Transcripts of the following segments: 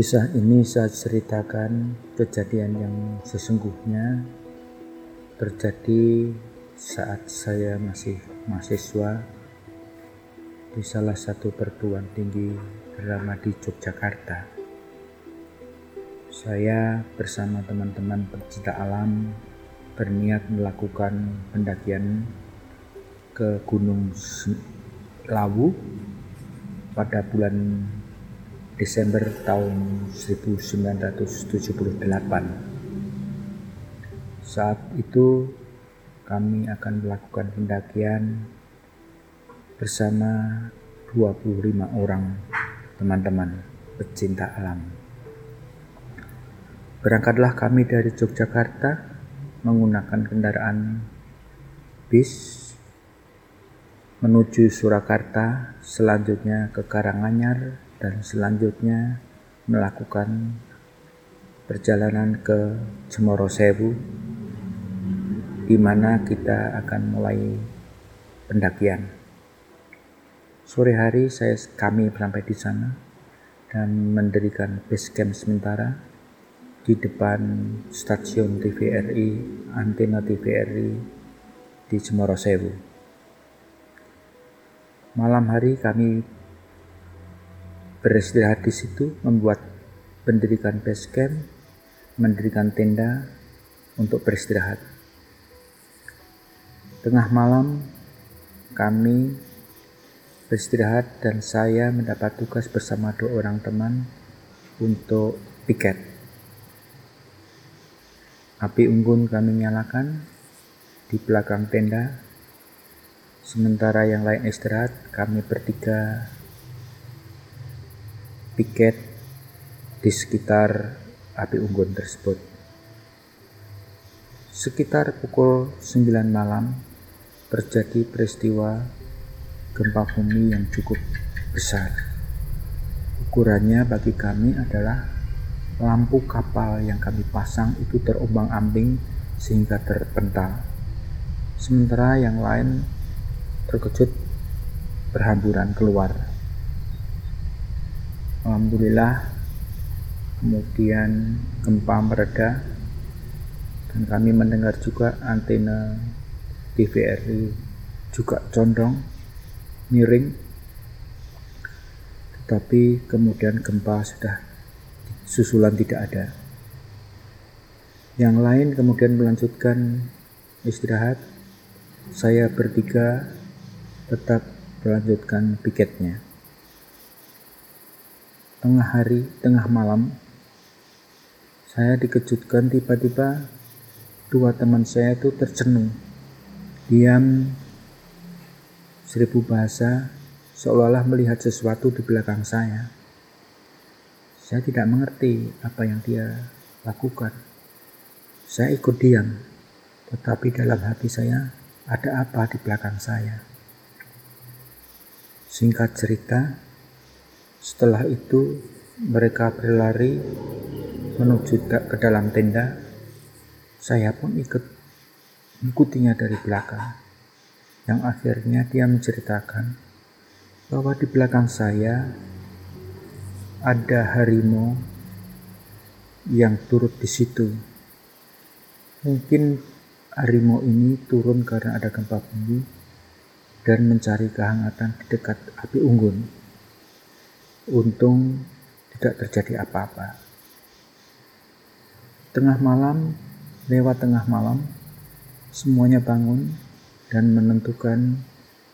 Kisah ini saya ceritakan kejadian yang sesungguhnya terjadi saat saya masih mahasiswa di salah satu perguruan tinggi drama di Yogyakarta. Saya bersama teman-teman pecinta alam berniat melakukan pendakian ke Gunung Lawu pada bulan Desember tahun 1978. Saat itu kami akan melakukan pendakian bersama 25 orang teman-teman pecinta alam. Berangkatlah kami dari Yogyakarta menggunakan kendaraan bis menuju Surakarta, selanjutnya ke Karanganyar, dan selanjutnya melakukan perjalanan ke Cemoro Sewu di mana kita akan mulai pendakian. Sore hari saya kami sampai di sana dan mendirikan base camp sementara di depan stasiun TVRI, antena TVRI di Cemoro Sewu. Malam hari kami beristirahat di situ, membuat pendirikan base camp, mendirikan tenda untuk beristirahat. Tengah malam kami beristirahat dan saya mendapat tugas bersama dua orang teman untuk piket. Api unggun kami nyalakan di belakang tenda, sementara yang lain istirahat, kami bertiga piket di sekitar api unggun tersebut. Sekitar pukul 9 malam terjadi peristiwa gempa bumi yang cukup besar. Ukurannya bagi kami adalah lampu kapal yang kami pasang itu terombang-ambing sehingga terpental. Sementara yang lain terkejut berhamburan keluar Alhamdulillah. Kemudian gempa mereda. Dan kami mendengar juga antena TVRI juga condong miring. Tetapi kemudian gempa sudah susulan tidak ada. Yang lain kemudian melanjutkan istirahat. Saya bertiga tetap melanjutkan piketnya tengah hari, tengah malam, saya dikejutkan tiba-tiba dua teman saya itu tercenung, diam seribu bahasa, seolah-olah melihat sesuatu di belakang saya. Saya tidak mengerti apa yang dia lakukan. Saya ikut diam, tetapi dalam hati saya ada apa di belakang saya. Singkat cerita, setelah itu mereka berlari menuju ke dalam tenda. Saya pun ikut mengikutinya dari belakang. Yang akhirnya dia menceritakan bahwa di belakang saya ada harimau yang turut di situ. Mungkin harimau ini turun karena ada gempa bumi dan mencari kehangatan di dekat api unggun. Untung tidak terjadi apa-apa. Tengah malam, lewat tengah malam, semuanya bangun dan menentukan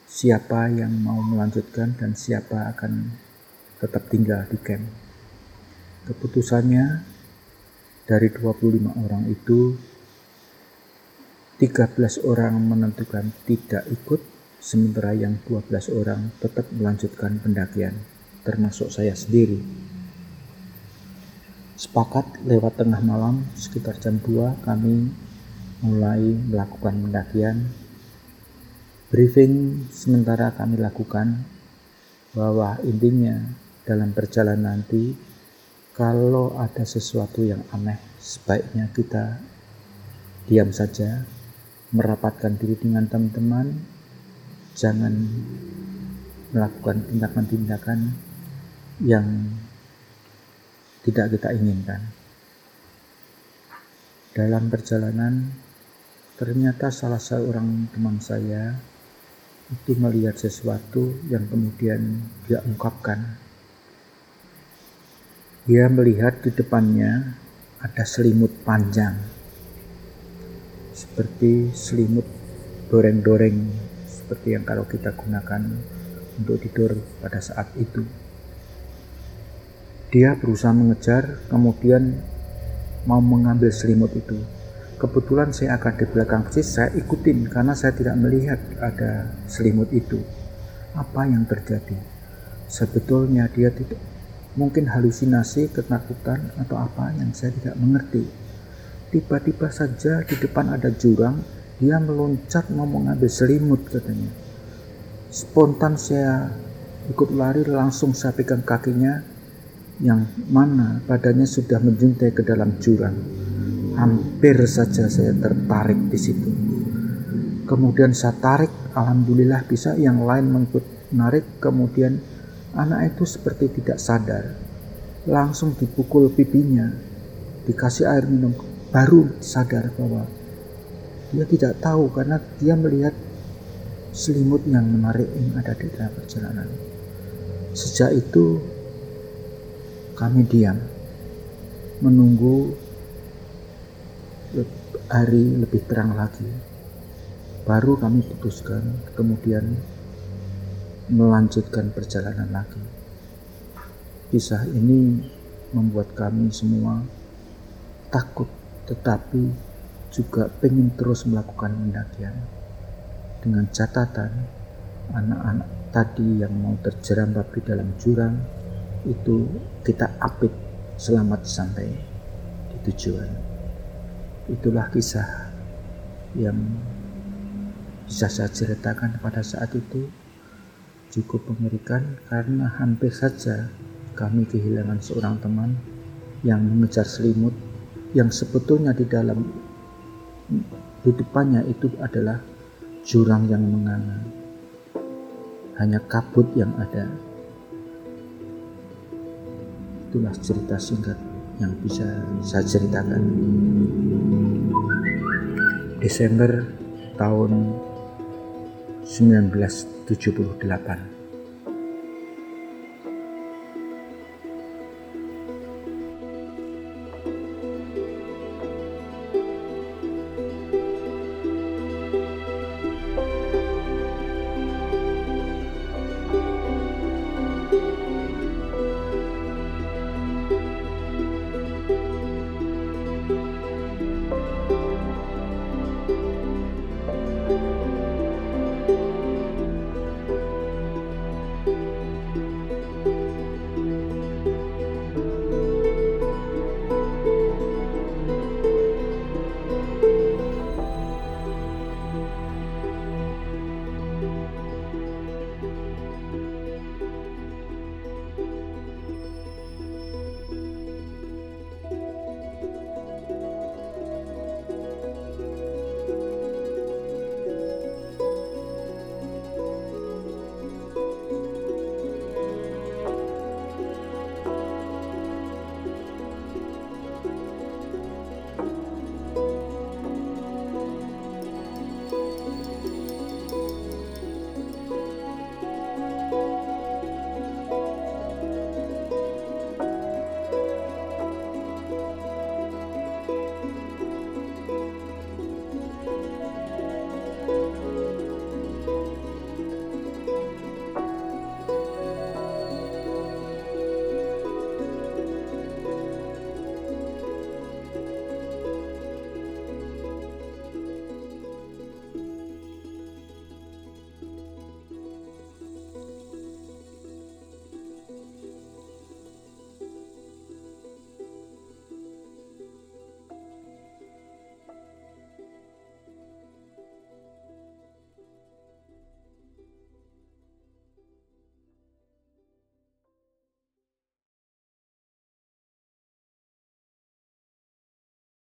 siapa yang mau melanjutkan dan siapa akan tetap tinggal di camp. Keputusannya dari 25 orang itu 13 orang menentukan tidak ikut sementara yang 12 orang tetap melanjutkan pendakian termasuk saya sendiri. Sepakat lewat tengah malam sekitar jam 2 kami mulai melakukan pendakian. Briefing sementara kami lakukan bahwa intinya dalam perjalanan nanti kalau ada sesuatu yang aneh sebaiknya kita diam saja merapatkan diri dengan teman-teman jangan melakukan tindakan-tindakan yang tidak kita inginkan. Dalam perjalanan, ternyata salah seorang teman saya itu melihat sesuatu yang kemudian dia ungkapkan. Dia melihat di depannya ada selimut panjang, seperti selimut doreng-doreng, seperti yang kalau kita gunakan untuk tidur pada saat itu. Dia berusaha mengejar, kemudian mau mengambil selimut itu. Kebetulan saya akan di belakang persis, saya ikutin karena saya tidak melihat ada selimut itu. Apa yang terjadi? Sebetulnya dia tidak mungkin halusinasi, ketakutan atau apa yang saya tidak mengerti. Tiba-tiba saja di depan ada jurang, dia meloncat mau mengambil selimut katanya. Spontan saya ikut lari langsung saya pegang kakinya yang mana badannya sudah menjuntai ke dalam jurang. Hampir saja saya tertarik di situ. Kemudian saya tarik, alhamdulillah bisa yang lain mengikut narik, kemudian anak itu seperti tidak sadar. Langsung dipukul pipinya, dikasih air minum, baru sadar bahwa dia tidak tahu karena dia melihat selimut yang menarik yang ada di dalam perjalanan. Sejak itu kami diam menunggu hari lebih terang lagi. Baru kami putuskan kemudian melanjutkan perjalanan lagi. Kisah ini membuat kami semua takut tetapi juga ingin terus melakukan pendakian dengan catatan anak-anak tadi yang mau terjerambab di dalam jurang itu kita apit selamat sampai di tujuan. Itulah kisah yang bisa saya ceritakan pada saat itu cukup mengerikan karena hampir saja kami kehilangan seorang teman yang mengejar selimut yang sebetulnya di dalam di depannya itu adalah jurang yang menganga. Hanya kabut yang ada itulah cerita singkat yang bisa saya ceritakan. Desember tahun 1978